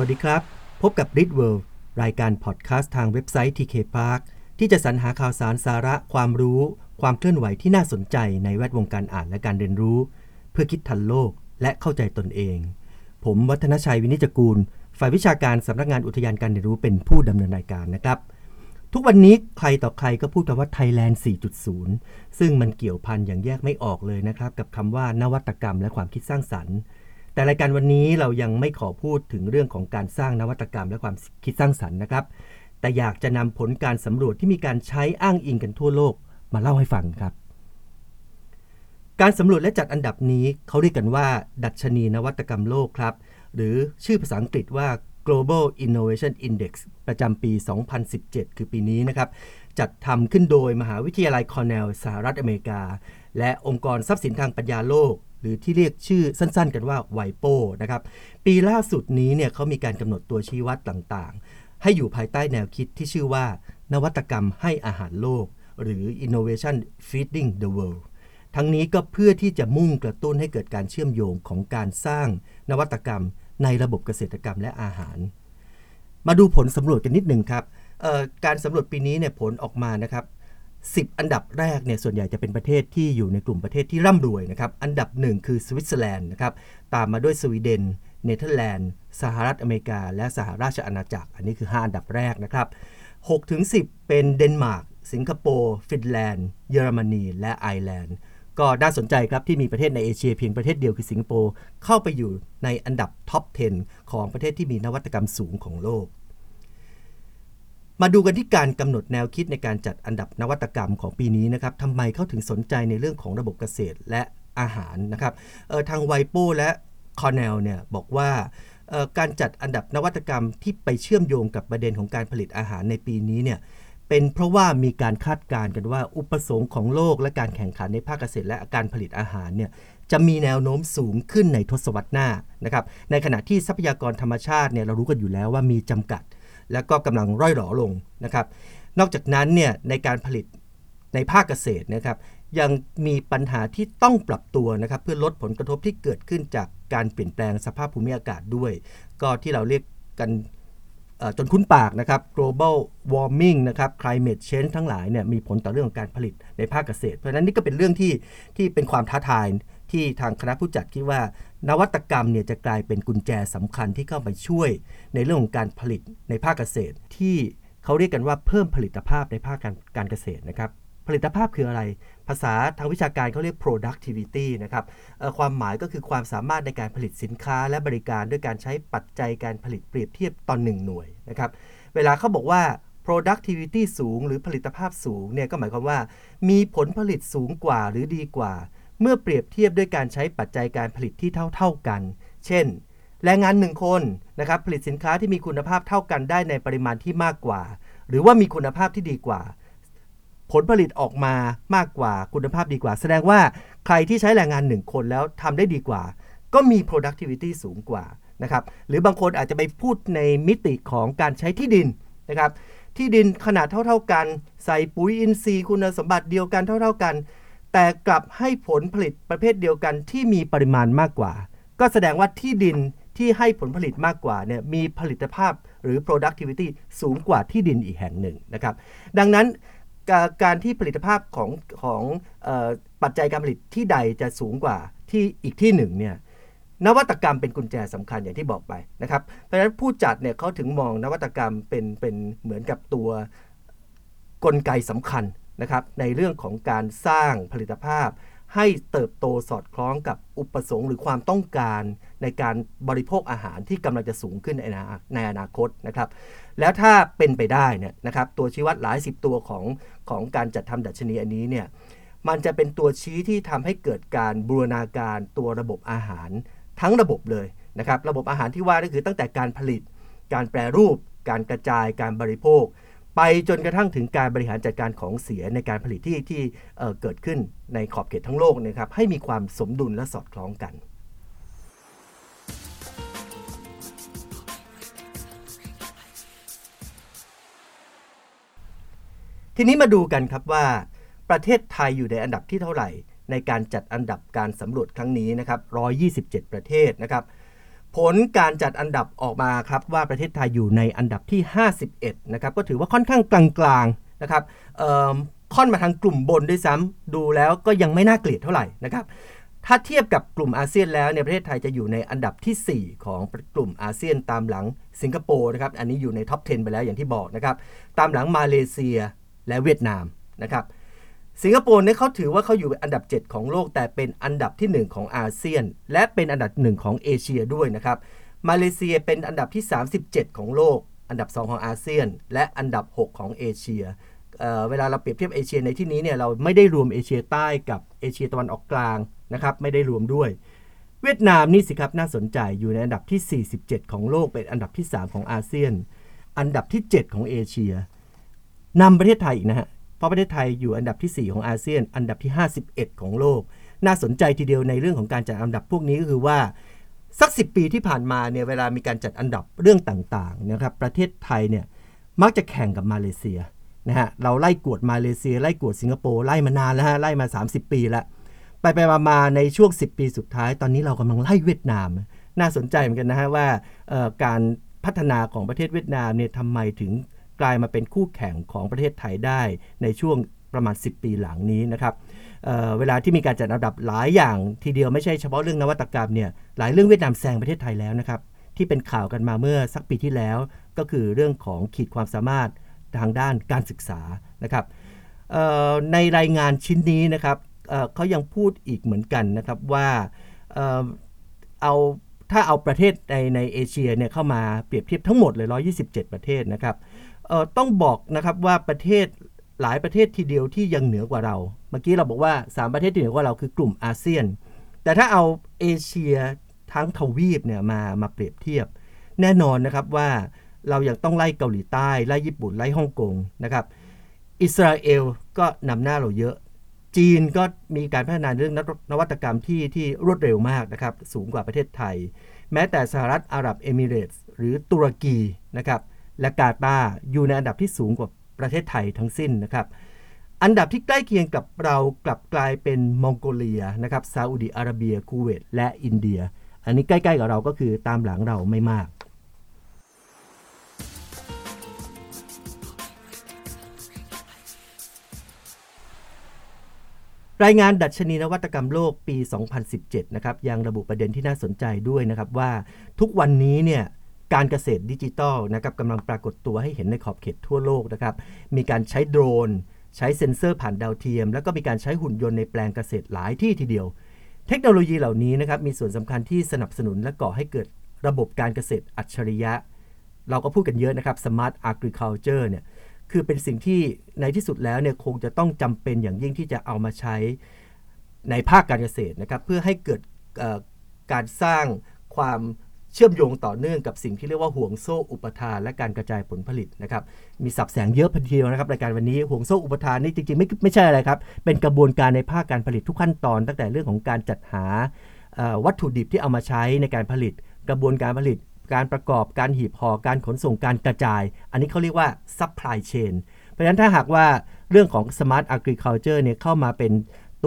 วัสดีครับ พบกับ r e a d World รายการพอดแคสต์ทางเว็บไซต์ TK Park ที่จะสรรหาข่าวสารสาระความรู้ ความเคลื่อนไหวที่น่าสนใจในแวดวงการอ่านและการเรียนรู้ เพื่อคิดทันโลกและเข้าใจตนเอง ผมวัฒนชัยวินิจกูล ฝ่ายวิชาการสำนักงานอุทยานการเรียนรู้เป็นผู้ดำเนินรายการนะครับ ทุกวันนี้ใครต่อใครก็พูดกันว่า Thailand 4.0 ซึ่งมันเกี่ยวพันอย่างแยกไม่ออกเลยนะครับกับคำว่านวัตกรรมและความคิดสร้างสรรค์ แต่รายการวันนี้เรายังไม่ขอพูดถึงเรื่องของการสร้างนวัตกรรมและความคิดสร้างสรรค์นะครับ แต่อยากจะนำผลการสำรวจที่มีการใช้อ้างอิงกันทั่วโลกมาเล่าให้ฟังครับ การสำรวจและจัดอันดับนี้เขาเรียกกันว่า ดัชนีนวัตกรรมโลกครับ หรือชื่อภาษาอังกฤษว่า Global Innovation Index ประจำปี 2017 คือปีนี้นะครับ จัดทำขึ้นโดยมหาวิทยาลัยคอร์เนลสหรัฐอเมริกา และองค์กรทรัพย์สินทางปัญญาโลก หรือที่เรียกชื่อสั้นๆ กันว่าไวโปนะครับปีล่าสุดนี้เนี่ยเขามีการกำหนดตัวชี้วัดต่างๆ ให้อยู่ภายใต้แนวคิดที่ชื่อว่า นวัตกรรมให้อาหารโลก หรือ Innovation Feeding the World ทั้งนี้ก็เพื่อที่จะมุ่งกระตุ้นให้เกิดการเชื่อมโยงของการสร้างนวัตกรรม ในระบบเกษตรกรรมและอาหาร มาดูผลสำรวจกันนิดหนึ่งครับการสำรวจปีนี้เนี่ยผลออกมานะครับ 10 อันดับแรกเนี่ยส่วนใหญ่จะเป็นประเทศที่อยู่ในกลุ่มประเทศที่ร่ำรวยนะครับ อันดับหนึ่งคือสวิตเซอร์แลนด์นะครับ ตามมาด้วยสวีเดน เนเธอร์แลนด์ สหรัฐอเมริกา และสหราชอาณาจักร อันนี้คือ 5 อันดับแรกนะครับ6ถึง10 เป็นเดนมาร์ก สิงคโปร์ ฟินแลนด์ เยอรมนี และไอร์แลนด์ ก็น่าสนใจครับที่มีประเทศในเอเชียเพียงประเทศเดียวคือสิงคโปร์เข้าไปอยู่ในอันดับ top 10 ของประเทศที่มีนวัตกรรมสูงของโลก มาดูกันที่การกำหนดแนวคิดในการจัดอันดับนวัตกรรมของปีนี้นะครับทำไมเขาถึงสนใจในเรื่องของระบบเกษตรและอาหารนะครับทางไวโปและคอร์เนลเนี่ยบอกว่าการจัดอันดับนวัตกรรมที่ไปเชื่อมโยงกับประเด็นของการผลิตอาหารในปีนี้เนี่ยเป็นเพราะว่ามีการคาดการณ์กันว่าอุปสงค์ของโลกและการแข่งขันในภาคเกษตรและการผลิตอาหารเนี่ยจะมีแนวโน้มสูงขึ้นในทศวรรษหน้านะครับในขณะที่ทรัพยากรธรรมชาติเนี่ยเรารู้กันอยู่แล้วว่ามีจำกัด และก็กำลังร่อยหรอลงนะครับ นอกจากนั้นเนี่ยในการผลิตในภาคเกษตรนะครับ ยังมีปัญหาที่ต้องปรับตัวนะครับเพื่อลดผลกระทบที่เกิดขึ้นจากการเปลี่ยนแปลงสภาพภูมิอากาศด้วย ก็ที่เราเรียกกันจนคุ้นปากนะครับ global warming นะครับ climate change ทั้งหลายเนี่ยมีผลต่อเรื่องของการผลิตในภาคเกษตร เพราะฉะนั้นนี่ก็เป็นเรื่องที่ที่เป็นความท้าทาย ที่ทางคณะผู้จัดคิดว่า นวัตกรรมเนี่ยจะกลายเป็นกุญแจสำคัญที่เข้าไปช่วย ในเรื่องของการผลิตในภาคเกษตร ที่เขาเรียกกันว่าเพิ่มผลิตภาพในภาคการการเกษตรนะครับผลิตภาพคืออะไร ภาษาทางวิชาการเขาเรียก productivity นะครับความหมายก็คือความสามารถในการผลิตสินค้าและบริการด้วยการใช้ปัจจัยการผลิตเปรียบเทียบตอนหนึ่งหน่วยนะครับเวลาเขาบอกว่า productivity สูง หรือผลิตภาพสูงเนี่ยก็หมายความว่า มีผลผลิตสูงกว่าหรือดีกว่า เมื่อเปรียบเทียบด้วยการใช้ปัจจัยการผลิตที่เท่าๆกัน เช่น แรงงานหนึ่งคนนะครับผลิตสินค้าที่มีคุณภาพเท่ากันได้ในปริมาณที่มากกว่า หรือว่ามีคุณภาพที่ดีกว่า ผลผลิตออกมามากกว่าคุณภาพดีกว่า แสดงว่าใครที่ใช้แรงงานหนึ่งคนแล้วทำได้ดีกว่า ก็มี productivity สูงกว่านะครับหรือบางคนอาจจะไปพูดในมิติของการใช้ที่ดินนะครับที่ดินขนาดเท่า ๆกัน ใส่ปุ๋ยอินทรีย์คุณสมบัติเดียวกันเท่า ๆกัน แต่กลับให้ผลผลิตประเภทเดียวกันที่มีปริมาณมากกว่า ก็แสดงว่าที่ดินที่ให้ผลผลิตมากกว่าเนี่ยมีผลิตภาพหรือ productivity สูงกว่าที่ดินอีกแห่งหนึ่งนะครับ ดังนั้นการที่ผลิตภาพของของปัจจัยการผลิตที่ใดจะสูงกว่าที่อีกที่หนึ่งเนี่ยนวัตกรรมเป็นกุญแจสำคัญอย่างที่บอกไปนะครับเพราะฉะนั้นผู้จัดเนี่ยเขาถึงมองนวัตกรรมเป็นเป็นเหมือนกับตัวกลไกสำคัญ นะครับในเรื่องของการสร้างผลิตภาพ ให้เติบโตสอดคล้องกับอุปสงค์หรือความต้องการในการบริโภคอาหารที่กำลังจะสูงขึ้นในในอนาคตนะครับ แล้วถ้าเป็นไปได้เนี่ยนะครับตัวชี้วัดหลายสิบตัวของของการจัดทำดัชนีอันนี้เนี่ยมันจะเป็นตัวชี้ที่ทำให้เกิดการบูรณาการตัวระบบอาหาร ทั้งระบบเลยนะครับ ระบบอาหารที่ว่าก็คือตั้งแต่การผลิต การแปรรูป การกระจายการบริโภค ไปจนกระทั่งถึงการบริหารจัดการของเสียในการผลิตที่ที่เเกิดขึ้นในขอบเขตทั้งโลกนะครับให้มีความสมดุลและสอดคล้องกันทีนี้มาดูกันครับว่า ประเทศไทยอยู่ในอันดับที่เท่าไหร่ ในการจัดอันดับการสำรวจครั้งนี้นะครับ 127 ประเทศนะครับ ผลการจัดอันดับออกมาครับว่าประเทศไทยอยู่ในอันดับที่ 51 นะครับ ก็ถือว่าค่อนข้างกลางๆนะครับค่อนมาทางกลุ่มบนด้วยซ้ำดูแล้วก็ยังไม่น่าเกลียดเท่าไหร่นะครับ ถ้าเทียบกับกลุ่มอาเซียนแล้วเนี่ยประเทศไทยจะอยู่ในอันดับที่ 4 ของกลุ่มอาเซียนตามหลังสิงคโปร์นะครับ อันนี้อยู่ใน top 10 ไปแล้วอย่างที่บอกนะครับ ตามหลังมาเลเซียและเวียดนามนะครับ สิงคโปร์เนี่ยเขาถือว่าเขาอยู่อันดับ 7 ของโลก แต่เป็นอันดับที่ 1 ของอาเซียน และเป็นอันดับหนึ่งของเอเชียด้วยนะครับ มาเลเซียเป็นอันดับที่ 37 ของโลก อันดับ 2 ของอาเซียน และอันดับ 6 ของเอเชียเเวลาเราเปรียบเทียบเอเชียในที่นี้เนี่ยเราไม่ได้รวมเอเชียใต้กับเอเชียตะวันออกกลางนะครับไม่ได้รวมด้วย เวียดนามนี่สิครับน่าสนใจอยู่ในอันดับที่ 47 ของโลกเป็นอันดับที่ 3 ของอาเซียน อันดับที่ 7 ของเอเชียนำประเทศไทยอีกนะฮะ เพราะประเทศไทยอยู่อันดับที่ 4 ของอาเซียน อันดับที่ 51 ของโลก น่าสนใจทีเดียวในเรื่องของการจัดอันดับพวกนี้ก็คือว่าสัก 10 ปีที่ผ่านมาเนี่ยเวลามีการจัดอันดับเรื่องต่างๆนะครับประเทศไทยเนี่ยมักจะแข่งกับมาเลเซียนะฮะเราไล่กวดมาเลเซีย ไล่กวดสิงคโปร์ไล่มานานแล้วฮะไล่มา 30 ปีแล้วไปไปมาในช่วง 10 ปีสุดท้าย ตอนนี้เรากำลังไล่เวียดนาม น่าสนใจเหมือนกันนะฮะว่าการพัฒนาของประเทศเวียดนามเนี่ยทำไมถึง กลายมาเป็นคู่แข่งของประเทศไทยได้ในช่วงประมาณ 10 ปีหลังนี้นะครับเเวลาที่มีการจัดอันดับหลายอย่างทีเดียวไม่ใช่เฉพาะเรื่องนวัตกรรมเนี่ยหลายเรื่องเวียดนามแซงประเทศไทยแล้วนะครับที่เป็นข่าวกันมาเมื่อสักปีที่แล้ว ก็คือเรื่องของขีดความสามารถทางด้านการศึกษานะครับในรายงานชิ้นนี้นะครับเขายังพูดอีกเหมือนกันนะครับว่าเอาถ้าเอาประเทศในในเอเชียเนี่ยเข้ามาเปรียบเทียบทั้งหมดเลย 127 ประเทศนะครับ ต้องบอกนะครับว่าประเทศหลายประเทศทีเดียวที่ยังเหนือกว่าเรา เมื่อกี้เราบอกว่า 3 ประเทศที่เหนือกว่าเราคือกลุ่มอาเซียน แต่ถ้าเอาเอเชียทั้งทวีปเนี่ยมามาเปรียบเทียบ แน่นอนนะครับว่าเรายังต้องไล่เกาหลีใต้ไล่ญี่ปุ่นไล่ฮ่องกงนะครับ อิสราเอลก็นำหน้าเราเยอะ จีนก็มีการพัฒนาเรื่องนวัตกรรมที่ที่รวดเร็วมากนะครับ สูงกว่าประเทศไทย แม้แต่สหรัฐอาหรับเอมิเรตส์หรือตุรกีนะครับ และกาตาร์อยู่ในอันดับที่สูงกว่าประเทศไทยทั้งสิ้นนะครับ อันดับที่ใกล้เคียงกับเรากลับกลายเป็นมองโกเลียนะครับซาอุดีอาระเบียคูเวตและอินเดีย อันนี้ใกล้ๆกับเราก็คือตามหลังเราไม่มากรายงานดัชนีนวัตกรรมโลกปี 2017 นะครับยังระบุประเด็นที่น่าสนใจด้วยนะครับว่าทุกวันนี้เนี่ย การเกษตรดิจิทัลนะครับกำลังปรากฏตัวให้เห็นในขอบเขตทั่วโลกนะครับ มีการใช้โดรน ใช้เซ็นเซอร์ผ่านดาวเทียม แล้วก็มีการใช้หุ่นยนต์ในแปลงเกษตรหลายที่ทีเดียว เทคโนโลยีเหล่านี้นะครับมีส่วนสำคัญที่สนับสนุนและก่อให้เกิดระบบการเกษตรอัจฉริยะ เราก็พูดกันเยอะนะครับ Smart Agriculture เนี่ยคือเป็นสิ่งที่ในที่สุดแล้วเนี่ยคงจะต้องจำเป็นอย่างยิ่งที่จะเอามาใช้ในภาคการเกษตรนะครับเพื่อให้เกิดการสร้างความ เชื่อมโยงต่อเนื่องกับสิ่งที่เรียกว่าห่วงโซ่อุปทานและการกระจายผลผลิตนะครับมีสับแสงเยอะพอดียวนะครับรายการวันนี้ห่วงโซ่อุปทานนี่จริงๆไม่ไม่ใช่อะไรครับ เป็นกระบวนการในภาคการผลิตทุกขั้นตอน ตั้งแต่เรื่องของการจัดหาวัตถุดิบที่เอามาใช้ในการผลิต กระบวนการผลิต การประกอบการหีบห่อการขนส่งการกระจาย อันนี้เขาเรียกว่า supply chain เพราะฉะนั้นถ้าหากว่าเรื่องของ smart agriculture เนี่ยเข้ามาเป็น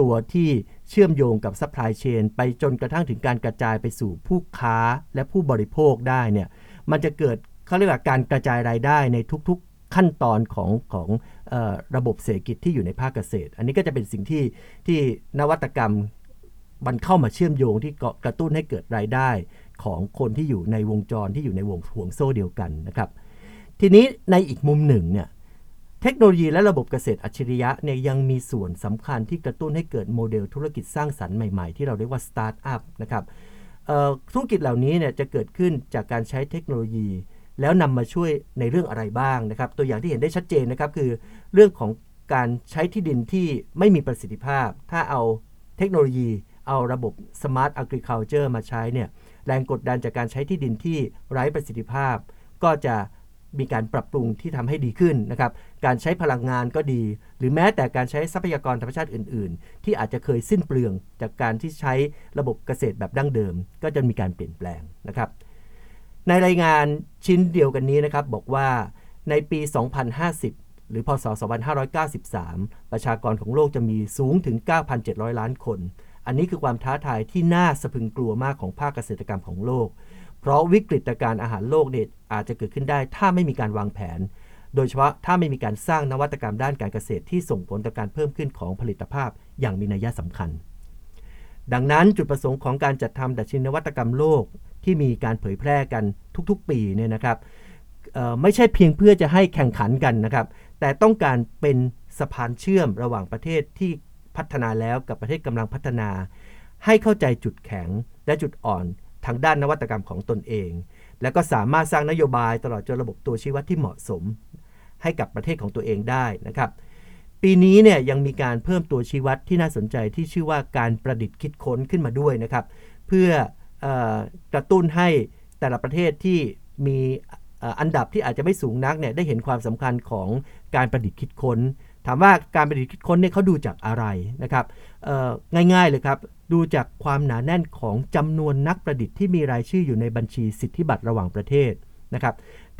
ตัวที่ เชื่อมโยงกับ supply chain ไปจนกระทั่งถึงการกระจายไปสู่ผู้ค้าและผู้บริโภคได้เนี่ยมันจะเกิดเขาเรียกว่าการกระจายรายได้ในทุกๆขั้นตอนของของออระบบเศรษฐกิจที่อยู่ในภาคเกษตร อันนี้ก็จะเป็นสิ่งที่ที่นวัตกรรมมันเข้ามาเชื่อมโยงที่กระตุ้นให้เกิดรายได้ของคนที่อยู่ในวงจรที่อยู่ในวงห่วงโซ่เดียวกันนะครับ ทีนี้ในอีกมุมหนึ่งเนี่ย เทคโนโลยีและระบบเกษตรอัจฉริยะเนี่ยยังมีส่วนสำคัญที่กระตุ้นให้เกิดโมเดลธุรกิจสร้างสรรค์ใหม่ๆ ที่เราเรียกว่าสตาร์ทอัพนะครับธุรกิจเหล่านี้เนี่ยจะเกิดขึ้นจากการใช้เทคโนโลยี แล้วนำมาช่วยในเรื่องอะไรบ้างนะครับ ตัวอย่างที่เห็นได้ชัดเจนนะครับคือเรื่องของการใช้ที่ดินที่ไม่มีประสิทธิภาพ ถ้าเอาเทคโนโลยี เอาระบบ Smart Agriculture มาใช้เนี่ยแรงกดดันจากการใช้ที่ดินที่ไร้ประสิทธิภาพ ก็จะมีการปรับปรุงที่ทำให้ดีขึ้นนะครับ การใช้พลังงานก็ดี หรือแม้แต่การใช้ทรัพยากรธรรมชาติอื่น ๆ ที่อาจจะเคยสิ้นเปลืองจากการที่ใช้ระบบเกษตรแบบดั้งเดิม ก็จะมีการเปลี่ยนแปลงนะครับ ในรายงานชิ้นเดียวกันนี้นะครับบอกว่าในปี 2050 หรือพศ 2593 ประชากรของโลกจะมีสูงถึง 9,700 ล้านคน อันนี้คือความท้าทายที่น่าสะพึงกลัวมากของภาคเกษตรกรรมของโลก เพราะวิกฤตการอาหารโลกเนี่ยอาจจะเกิดขึ้นได้ถ้าไม่มีการวางแผน โดยเฉพาะถ้าไม่มีการสร้างนวัตกรรมด้านการเกษตรที่ส่งผลต่อการเพิ่มขึ้นของผลิตภาพอย่างมีนัยสำคัญ ดังนั้นจุดประสงค์ของการจัดทำดัชนีนวัตกรรมโลกที่มีการเผยแพร่กันทุกๆ ปีเนี่ยนะครับไม่ใช่เพียงเพื่อจะให้แข่งขันกันนะครับ แต่ต้องการเป็นสะพานเชื่อมระหว่างประเทศที่พัฒนาแล้วกับประเทศกำลังพัฒนา ให้เข้าใจจุดแข็งและจุดอ่อนทางด้านนวัตกรรมของตนเอง และก็สามารถสร้างนโยบายตลอดจนระบบตัวชี้วัดที่เหมาะสม ให้กับประเทศของตัวเองได้นะครับ ปีนี้เนี่ยยังมีการเพิ่มตัวชี้วัดที่น่าสนใจที่ชื่อว่าการประดิษฐ์คิดค้นขึ้นมาด้วยนะครับ เพื่อกระตุ้นให้แต่ละประเทศที่มีอันดับที่อาจจะไม่สูงนักเนี่ยได้เห็นความสำคัญของการประดิษฐ์คิดค้น ถามว่าการประดิษฐ์คิดค้นเนี่ยเขาดูจากอะไรนะครับง่ายๆเลยครับดูจากความหนาแน่นของจำนวนนักประดิษฐ์ที่มีรายชื่ออยู่ในบัญชีสิทธิบัตรระหว่างประเทศนะครับ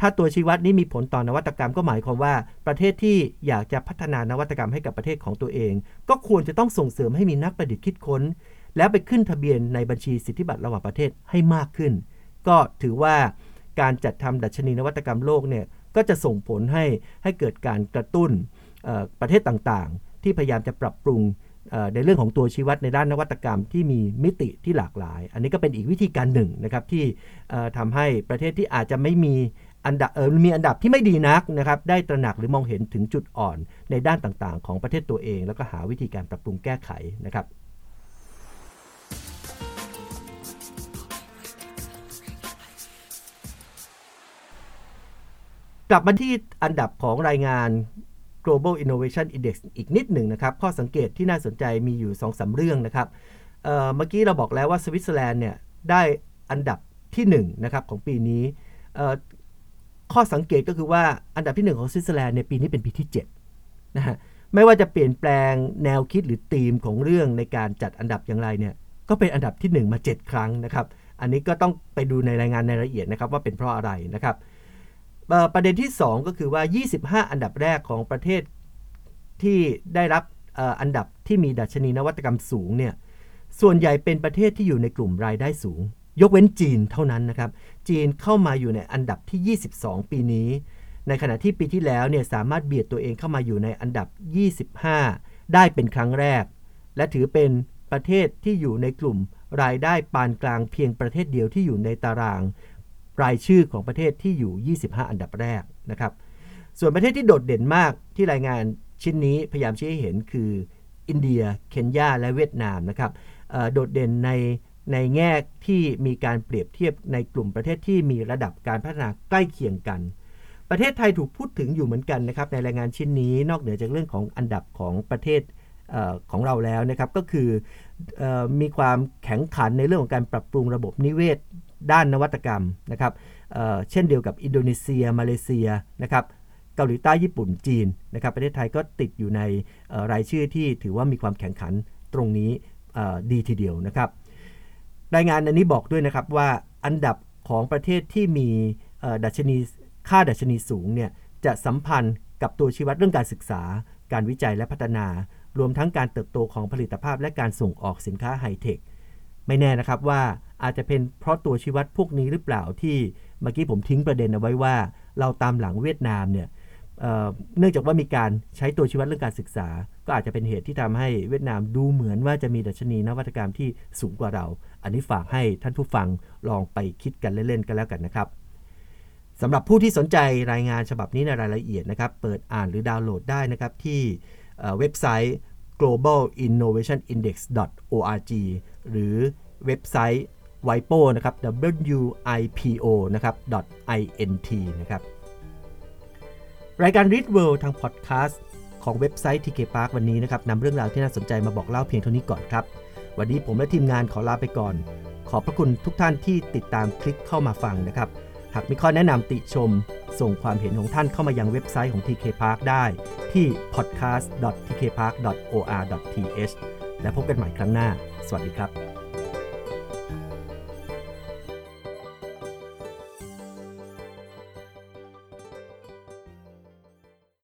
ถ้าตัวชี้วัดนี้มีผลต่อนวัตกรรมก็หมายความว่า ประเทศที่อยากจะพัฒนานวัตกรรมให้กับประเทศของตัวเอง ก็ควรจะต้องส่งเสริมให้มีนักประดิษฐ์คิดค้น แล้วไปขึ้นทะเบียนในบัญชีสิทธิบัตรระหว่างประเทศให้มากขึ้น ก็ถือว่าการจัดทำดัชนีนวัตกรรมโลกเนี่ยก็จะส่งผลให้ให้เกิดการกระตุ้นประเทศต่างๆ ที่พยายามจะปรับปรุงในเรื่องของตัวชี้วัดในด้านนวัตกรรมที่มีมิติที่หลากหลาย อันนี้ก็เป็นอีกวิธีการหนึ่งนะครับที่ทำให้ประเทศที่อาจจะไม่มี อันดับเออมีอันดับที่ไม่ดีนักนะครับได้ตระหนักหรือมองเห็นถึงจุดอ่อนในด้านต่างๆ ของประเทศตัวเอง แล้วก็หาวิธีการปรับปรุงแก้ไขนะครับกลับมาที่อันดับของรายงาน global innovation index อีกนิดหนึ่งนะครับ ข้อสังเกตที่น่าสนใจมีอยู่2อสเรื่องนะครับเเมื่อกี้เราบอกแล้วว่าสวิตเซอร์แลนด์เนี่ยได้อันดับที่1นะครับของปีนี้ ข้อสังเกตก็คือว่าอันดับที่ 1 ของสวิตเซอร์แลนด์ในปีนี้เป็นปีที่7นะฮะไม่ว่าจะเปลี่ยนแปลงแนวคิดหรือธีมของเรื่องในการจัดอันดับอย่างไรเนี่ยก็เป็นอันดับที่ 1 มา 7 ครั้งนะครับ อันนี้ก็ต้องไปดูในรายงานในรายละเอียดนะครับว่าเป็นเพราะอะไรนะครับประเด็นที่ 2 ก็คือว่า 25 อันดับแรกของประเทศที่ได้รับอันดับที่มีดัชนีนวัตกรรมสูงเนี่ยส่วนใหญ่เป็นประเทศที่อยู่ในกลุ่มรายได้สูง ยกเว้นจีนเท่านั้นนะครับ จีนเข้ามาอยู่ในอันดับที่ 22 ปีนี้ ในขณะที่ปีที่แล้วเนี่ยสามารถเบียดตัวเองเข้ามาอยู่ในอันดับ 25 ได้เป็นครั้งแรก และถือเป็นประเทศที่อยู่ในกลุ่มรายได้ปานกลางเพียงประเทศเดียวที่อยู่ในตาราง รายชื่อของประเทศที่อยู่ 25 อันดับแรกนะครับ ส่วนประเทศที่โดดเด่นมากที่รายงานชิ้นนี้พยายามชี้ให้เห็นคืออินเดีย เคนยา และเวียดนามนะครับโดดเด่นใน ในแง่ที่มีการเปรียบเทียบในกลุ่มประเทศที่มีระดับการพัฒนาใกล้เคียงกัน ประเทศไทยถูกพูดถึงอยู่เหมือนกันนะครับในรายงานชิ้นนี้นอกเหนือจากเรื่องของอันดับของประเทศอของเราแล้วนะครับก็คืออมีความแข็งขันในเรื่องของการปรับปรุงระบบนิเวศด้านนวัตกรรมนะครับเเช่นเดียวกับอินโดนีเซีย มาเลเซียนะครับเกาหลีใต้ญี่ปุ่นจีนนะครับประเทศไทยก็ติดอยู่ในรายชื่อที่ถือว่ามีความแข่งขันตรงนี้ดีทีเดียวนะครับ รายงานอันนี้บอกด้วยนะครับว่าอันดับของประเทศที่มีดัชนีค่าดัชนีสูงเนี่ยจะสัมพันธ์กับตัวชี้วัดเรื่องการศึกษา การวิจัยและพัฒนา รวมทั้งการเติบโตของผลิตภาพและการส่งออกสินค้าไฮเทคไม่แน่นะครับว่าอาจจะเป็นเพราะตัวชี้วัดพวกนี้หรือเปล่าที่เมื่อกี้ผมทิ้งประเด็นเอาไว้ว่า เราตามหลังเวียดนามเนี่ย เนื่องจากว่ามีการใช้ตัวชี้วัดเรื่องการศึกษา ก็อาจจะเป็นเหตุที่ทำให้เวียดนามดูเหมือนว่าจะมีดัชนีนวัตกรรมที่สูงกว่าเรา อันนี้ฝากให้ท่านผู้ฟังลองไปคิดกันเล่นๆกันแล้วกันนะครับสำหรับผู้ที่สนใจรายงานฉบับนี้ในรายละเอียดนะครับ เปิดอ่านหรือดาวน์โหลดได้นะครับที่เว็บไซต์ globalinnovationindex.org หรือเว็บไซต์ wipo นะครับ wipo นะครับ .int นะครับ รายการ Read World ทางพอดแคสต์ของเว็บไซต์ TK Park วันนี้นะครับนำเรื่องราวที่น่าสนใจมาบอกเล่าเพียงเท่านี้ก่อนครับ วันนี้ผมและทีมงานขอลาไปก่อน ขอบพระคุณทุกท่านที่ติดตามคลิกเข้ามาฟังนะครับ หากมีข้อแนะนำติชม ส่งความเห็นของท่านเข้ามายังเว็บไซต์ของ TK Park ได้ที่ podcast.tkpark.or.th และพบกันใหม่ครั้งหน้า สวัสดีครับ